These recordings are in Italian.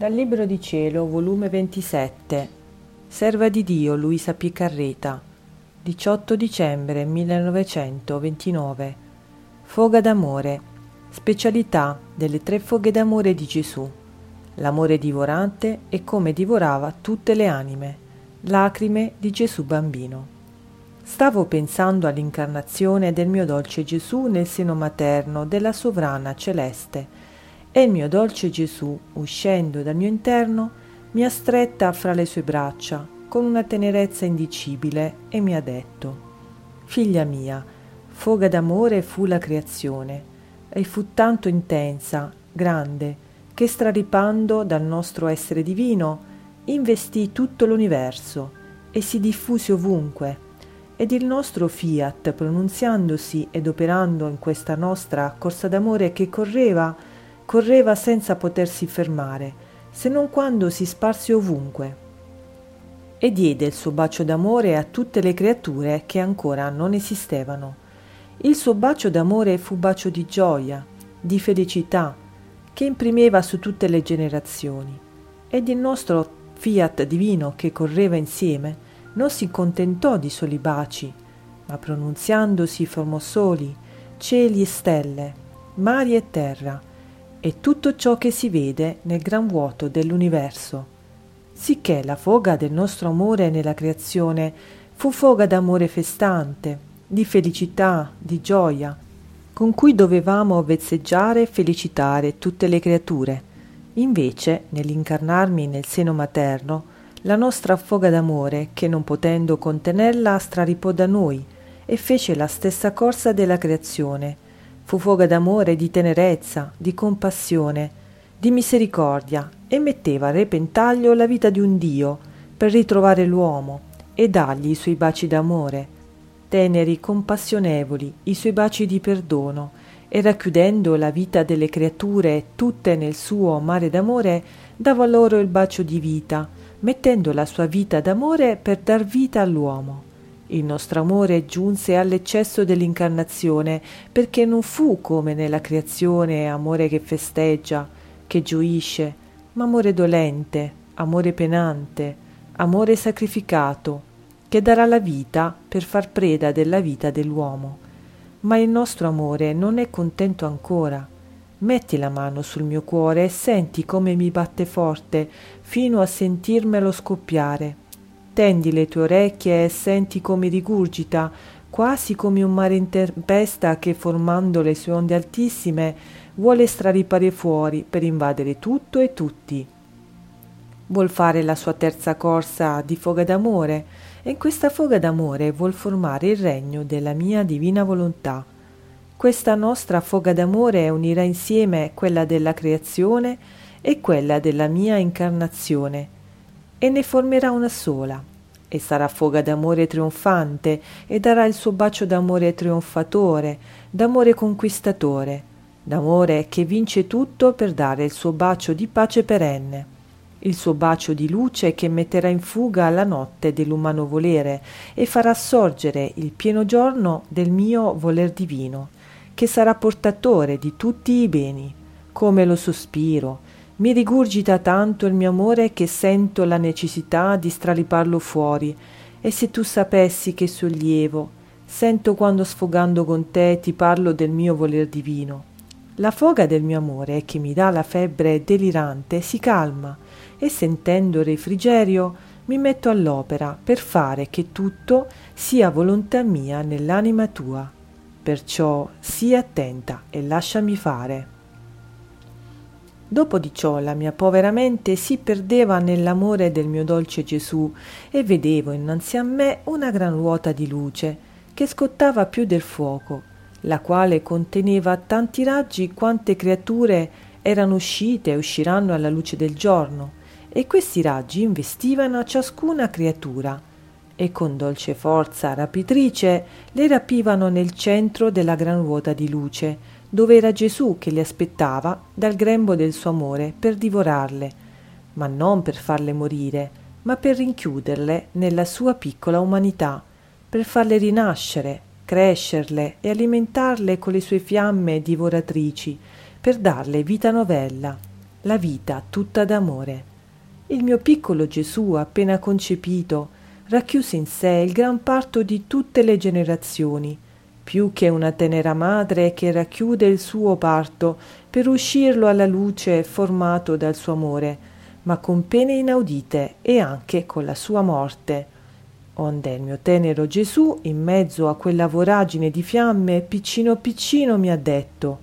Dal Libro di Cielo, volume 27, Serva di Dio Luisa Piccarreta, 18 dicembre 1929. Foga d'amore, specialità delle tre foghe d'amore di Gesù. L'amore divorante e come divorava tutte le anime. Lacrime di Gesù bambino. Stavo pensando all'incarnazione del mio dolce Gesù nel seno materno della sovrana celeste e il mio dolce Gesù, uscendo dal mio interno, mi ha stretta fra le sue braccia con una tenerezza indicibile e mi ha detto Figlia mia, foga d'amore fu la creazione e fu tanto intensa, grande, che straripando dal nostro essere divino investì tutto l'universo e si diffuse ovunque ed il nostro fiat pronunziandosi ed operando in questa nostra corsa d'amore che correva correva senza potersi fermare, se non quando si sparse ovunque. E diede il suo bacio d'amore a tutte le creature che ancora non esistevano. Il suo bacio d'amore fu bacio di gioia, di felicità, che imprimeva su tutte le generazioni. Ed il nostro fiat divino che correva insieme non si contentò di soli baci, ma pronunziandosi formò soli, cieli e stelle, mari e terra, e tutto ciò che si vede nel gran vuoto dell'universo. Sicché la foga del nostro amore nella creazione fu foga d'amore festante, di felicità, di gioia, con cui dovevamo vezzeggiare e felicitare tutte le creature. Invece, nell'incarnarmi nel seno materno, la nostra foga d'amore, che non potendo contenerla, straripò da noi e fece la stessa corsa della creazione, Fu foga d'amore, di tenerezza, di compassione, di misericordia e metteva a repentaglio la vita di un Dio per ritrovare l'uomo e dargli i suoi baci d'amore, teneri, compassionevoli, i suoi baci di perdono, e racchiudendo la vita delle creature tutte nel suo mare d'amore, dava loro il bacio di vita, mettendo la sua vita d'amore per dar vita all'uomo. Il nostro amore giunse all'eccesso dell'incarnazione perché non fu come nella creazione amore che festeggia, che gioisce, ma amore dolente, amore penante, amore sacrificato, che darà la vita per far preda della vita dell'uomo. Ma il nostro amore non è contento ancora. Metti la mano sul mio cuore e senti come mi batte forte fino a sentirmelo scoppiare Tendi le tue orecchie e senti come rigurgita, quasi come un mare in tempesta che, formando le sue onde altissime, vuole straripare fuori per invadere tutto e tutti. Vuol fare la sua terza corsa di foga d'amore e in questa foga d'amore vuol formare il regno della mia divina volontà. Questa nostra foga d'amore unirà insieme quella della creazione e quella della mia incarnazione e ne formerà una sola e sarà foga d'amore trionfante e darà il suo bacio d'amore trionfatore, d'amore conquistatore, d'amore che vince tutto per dare il suo bacio di pace perenne, il suo bacio di luce che metterà in fuga la notte dell'umano volere e farà sorgere il pieno giorno del mio voler divino, che sarà portatore di tutti i beni, come lo sospiro, mi rigurgita tanto il mio amore che sento la necessità di straliparlo fuori, e se tu sapessi che sollievo, sento quando sfogando con te ti parlo del mio voler divino. La foga del mio amore che mi dà la febbre delirante si calma e sentendo il refrigerio mi metto all'opera per fare che tutto sia volontà mia nell'anima tua. Perciò sii attenta e lasciami fare. Dopo di ciò la mia povera mente si perdeva nell'amore del mio dolce Gesù e vedevo innanzi a me una gran ruota di luce che scottava più del fuoco, la quale conteneva tanti raggi quante creature erano uscite e usciranno alla luce del giorno, e questi raggi investivano a ciascuna creatura e con dolce forza rapitrice le rapivano nel centro della gran ruota di luce, dove era Gesù che le aspettava dal grembo del suo amore per divorarle, ma non per farle morire, ma per rinchiuderle nella sua piccola umanità, per farle rinascere, crescerle e alimentarle con le sue fiamme divoratrici, per darle vita novella, la vita tutta d'amore. Il mio piccolo Gesù, appena concepito, racchiuse in sé il gran parto di tutte le generazioni, più che una tenera madre che racchiude il suo parto per uscirlo alla luce formato dal suo amore, ma con pene inaudite e anche con la sua morte. Onde il mio tenero Gesù, in mezzo a quella voragine di fiamme, piccino piccino mi ha detto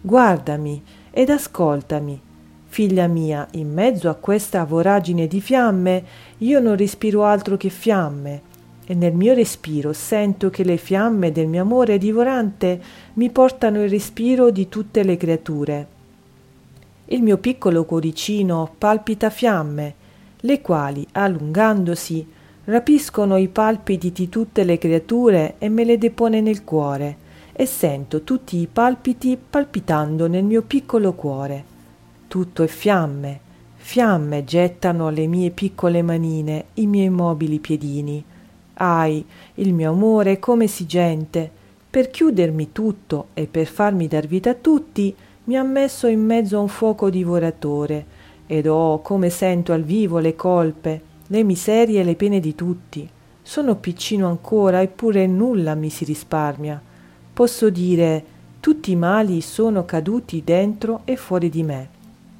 Guardami ed ascoltami. Figlia mia, in mezzo a questa voragine di fiamme, io non respiro altro che fiamme, e nel mio respiro sento che le fiamme del mio amore divorante mi portano il respiro di tutte le creature. Il mio piccolo cuoricino palpita fiamme, le quali, allungandosi, rapiscono i palpiti di tutte le creature e me le depone nel cuore, e sento tutti i palpiti palpitando nel mio piccolo cuore. Tutto è fiamme, fiamme gettano le mie piccole manine, i miei mobili piedini, Ahi, il mio amore come si gente, per chiudermi tutto e per farmi dar vita a tutti, mi ha messo in mezzo a un fuoco divoratore, ed oh come sento al vivo le colpe, le miserie e le pene di tutti. Sono piccino ancora, eppure nulla mi si risparmia. Posso dire tutti i mali sono caduti dentro e fuori di me.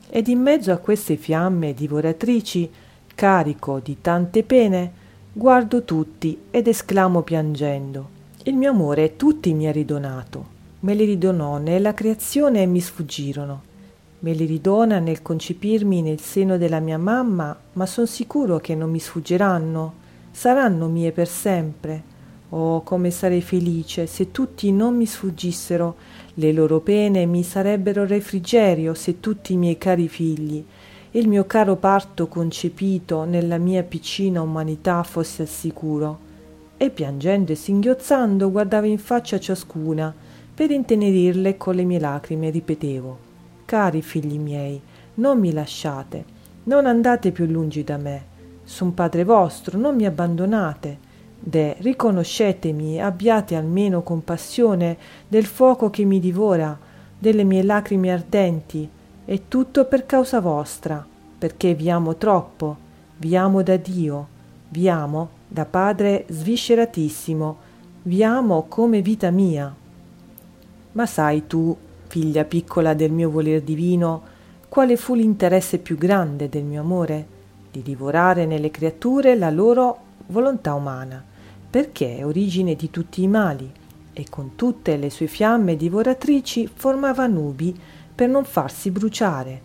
Ed in mezzo a queste fiamme divoratrici, carico di tante pene, Guardo tutti ed esclamo piangendo. Il mio amore tutti mi ha ridonato. Me li ridonò nella creazione e mi sfuggirono. Me li ridona nel concepirmi nel seno della mia mamma, ma son sicuro che non mi sfuggeranno. Saranno mie per sempre. Oh, come sarei felice se tutti non mi sfuggissero. Le loro pene mi sarebbero refrigerio se tutti i miei cari figli il mio caro parto concepito nella mia piccina umanità fosse al sicuro. E piangendo e singhiozzando guardavo in faccia ciascuna, per intenerirle con le mie lacrime ripetevo Cari figli miei, non mi lasciate, non andate più lungi da me. Son padre vostro, non mi abbandonate. De, riconoscetemi, abbiate almeno compassione del fuoco che mi divora, delle mie lacrime ardenti, è tutto per causa vostra, perché vi amo troppo, vi amo da Dio, vi amo da Padre svisceratissimo, vi amo come vita mia. Ma sai tu, figlia piccola del mio voler divino, quale fu l'interesse più grande del mio amore? Di divorare nelle creature la loro volontà umana, perché è origine di tutti i mali, e con tutte le sue fiamme divoratrici formava nubi per non farsi bruciare.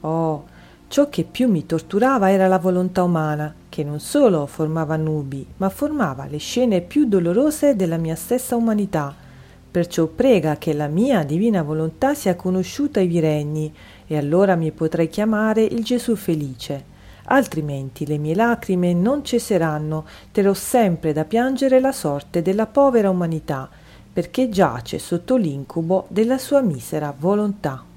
Oh, ciò che più mi torturava era la volontà umana, che non solo formava nubi, ma formava le scene più dolorose della mia stessa umanità. Perciò prega che la mia divina volontà sia conosciuta ai viregni, e allora mi potrai chiamare il Gesù felice. Altrimenti le mie lacrime non cesseranno, terrò sempre da piangere la sorte della povera umanità, perché giace sotto l'incubo della sua misera volontà.